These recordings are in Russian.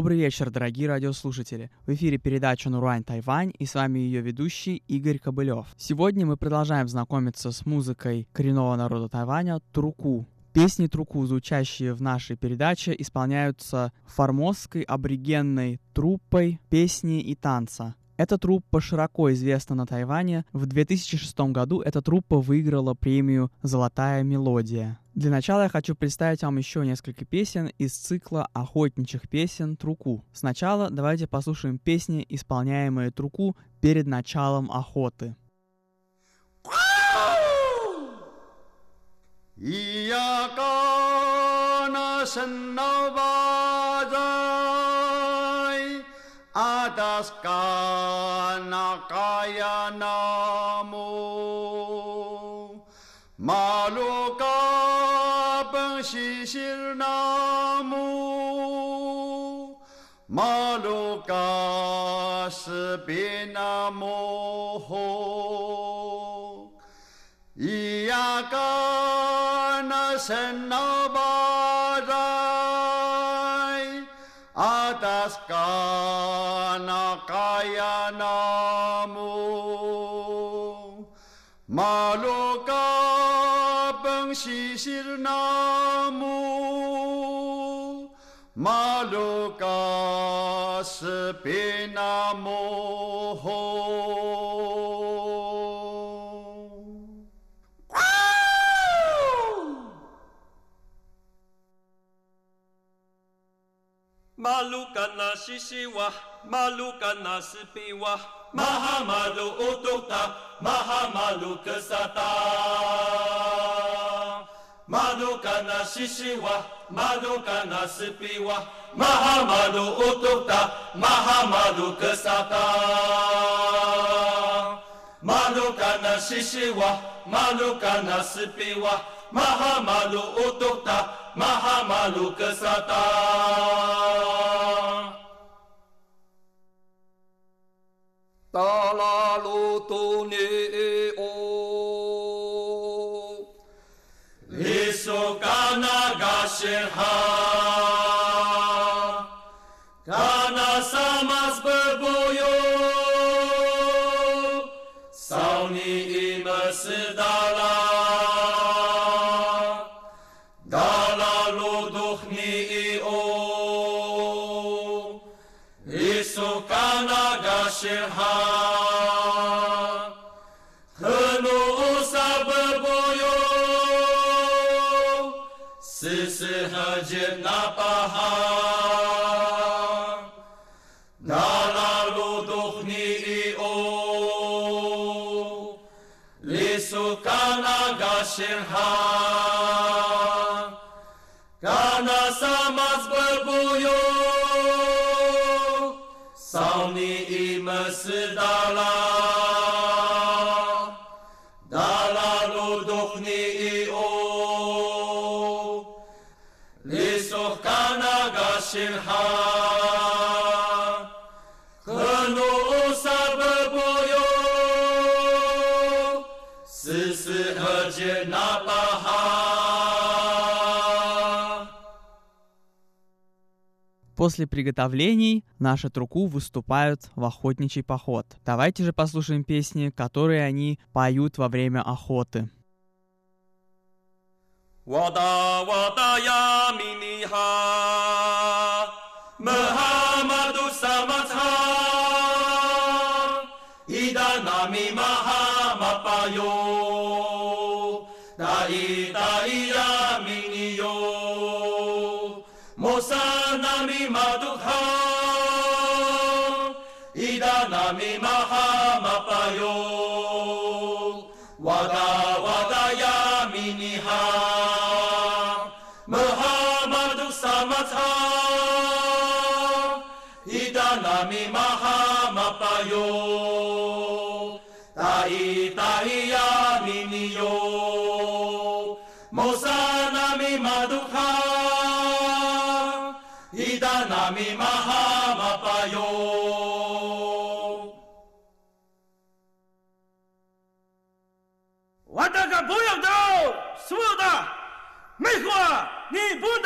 Добрый вечер, дорогие радиослушатели. В эфире передача «Нурань Тайвань» и с вами ее ведущий Игорь Кобылев. Сегодня мы продолжаем знакомиться с музыкой коренного народа Тайваня Труку. Песни Труку, звучащие в нашей передаче, исполняются формозской аборигенной труппой песни и танца. Эта труппа широко известна на Тайване. В 2006 году эта труппа выиграла премию «Золотая мелодия». Для начала я хочу представить вам еще несколько песен из цикла охотничьих песен Труку. Сначала давайте послушаем песни, исполняемые Труку перед началом охоты. 마루 是别那么好。咿呀干那什么吧是别那摩诃。马鲁嘎那西西哇，马鲁嘎那斯比哇，马哈马鲁乌杜达，马哈马鲁格萨达。マドカナシシワマドカナスピワ、マハマドオトタ、マハマドクサタ。マドカナシシワマドカナスピワ、マハマドオトタ、マハマドクサタ。タラロトネ Sysyhajib napaha Dalalu duchni i o Lisukana gashirha Kana samaz berbuyo Sauni i dala Dalalu duchni i o После приготовлений наши труку выступают в охотничий поход. Давайте же послушаем песни, которые они поют во время охоты. Wada wada ya miniha 你不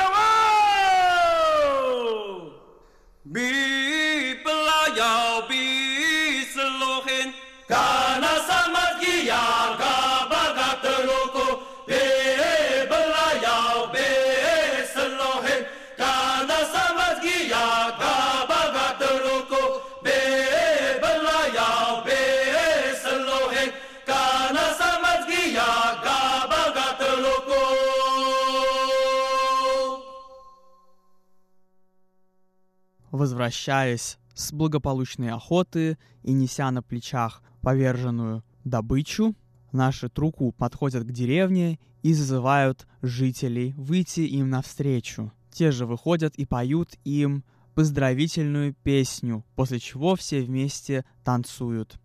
Возвращаясь с благополучной охоты и неся на плечах поверженную добычу, наши труку подходят к деревне и зазывают жителей выйти им навстречу. Те же выходят и поют им поздравительную песню, после чего все вместе танцуют.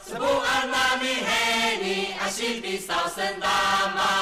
Cebuan nami heni, asil pisau sendama.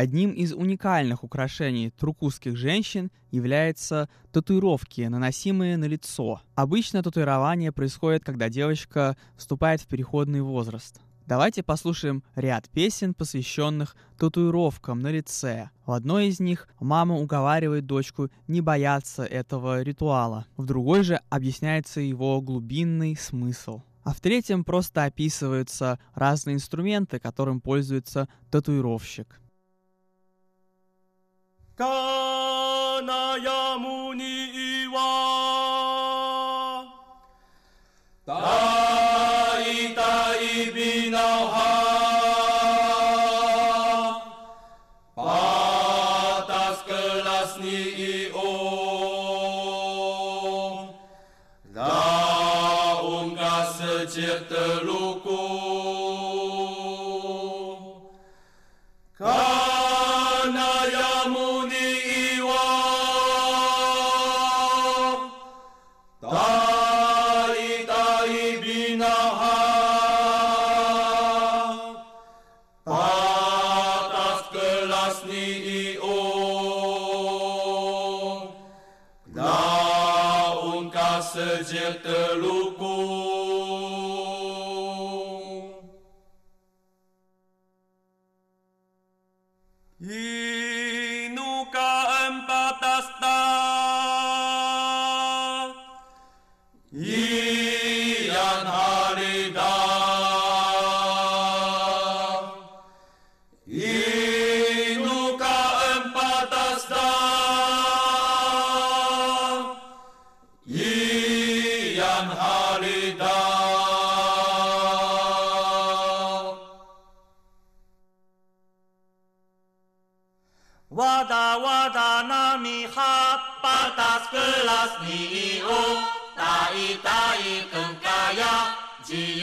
Одним из уникальных украшений трукузских женщин являются татуировки, наносимые на лицо. Обычно татуирование происходит, когда девочка вступает в переходный возраст. Давайте послушаем ряд песен, посвященных татуировкам на лице. В одной из них мама уговаривает дочку не бояться этого ритуала. В другой же объясняется его глубинный смысл. А в третьем просто описываются разные инструменты, которым пользуется татуировщик. Go.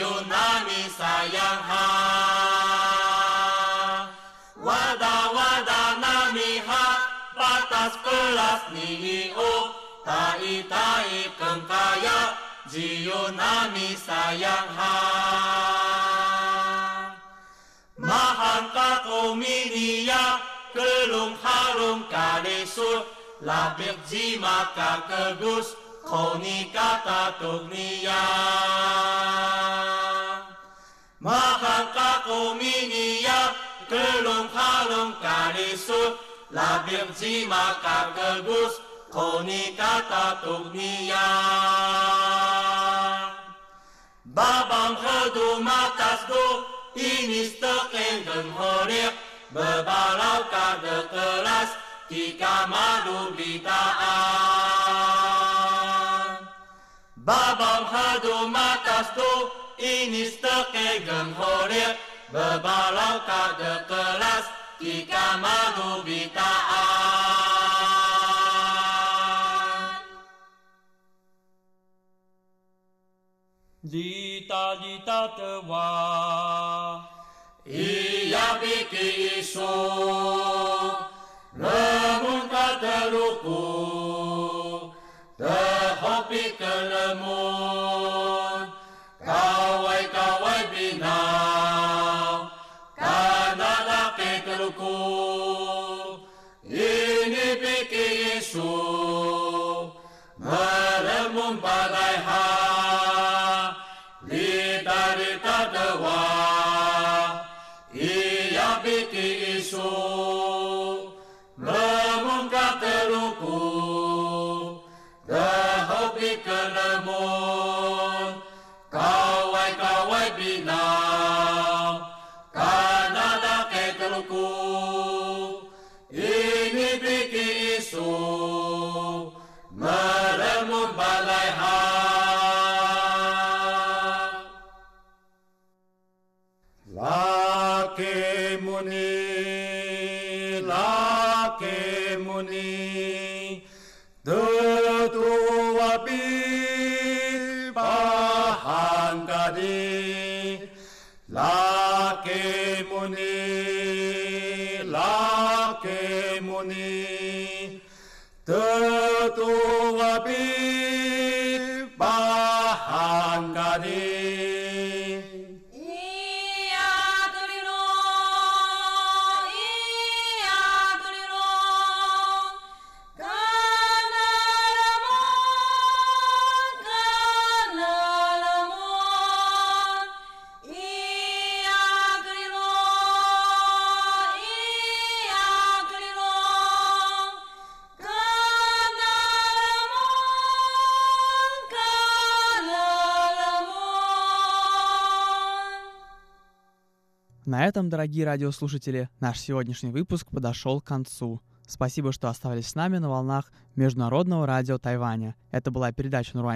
Jiu nami sayang ha. Wada wada nami hat patas kelas ni o tai tai kengkaya jiu nami sayang ha. Mahang kakominia kelung harung kadesur labik jima kakegus koni kata tugnia Mahakakominia, kelong halong kalisu, labir zima kakegus, konikata tugnia. Babam hedu matas do, inister engem holir, bebalau kade kelas, tika malu bitaan. Babam hedu Matasdow Inizteke horiek bebalauka dekelas jika manubitaan. Dita-dita tewa Iya piki isu Lemun kateluku Tehopi kelemu Jesus. लाके मुनि लाके मुनि तत्वपि बाहाङ्गरी На этом, дорогие радиослушатели, наш сегодняшний выпуск подошел к концу. Спасибо, что оставались с нами на волнах Международного радио Тайваня. Это была передача Нурвань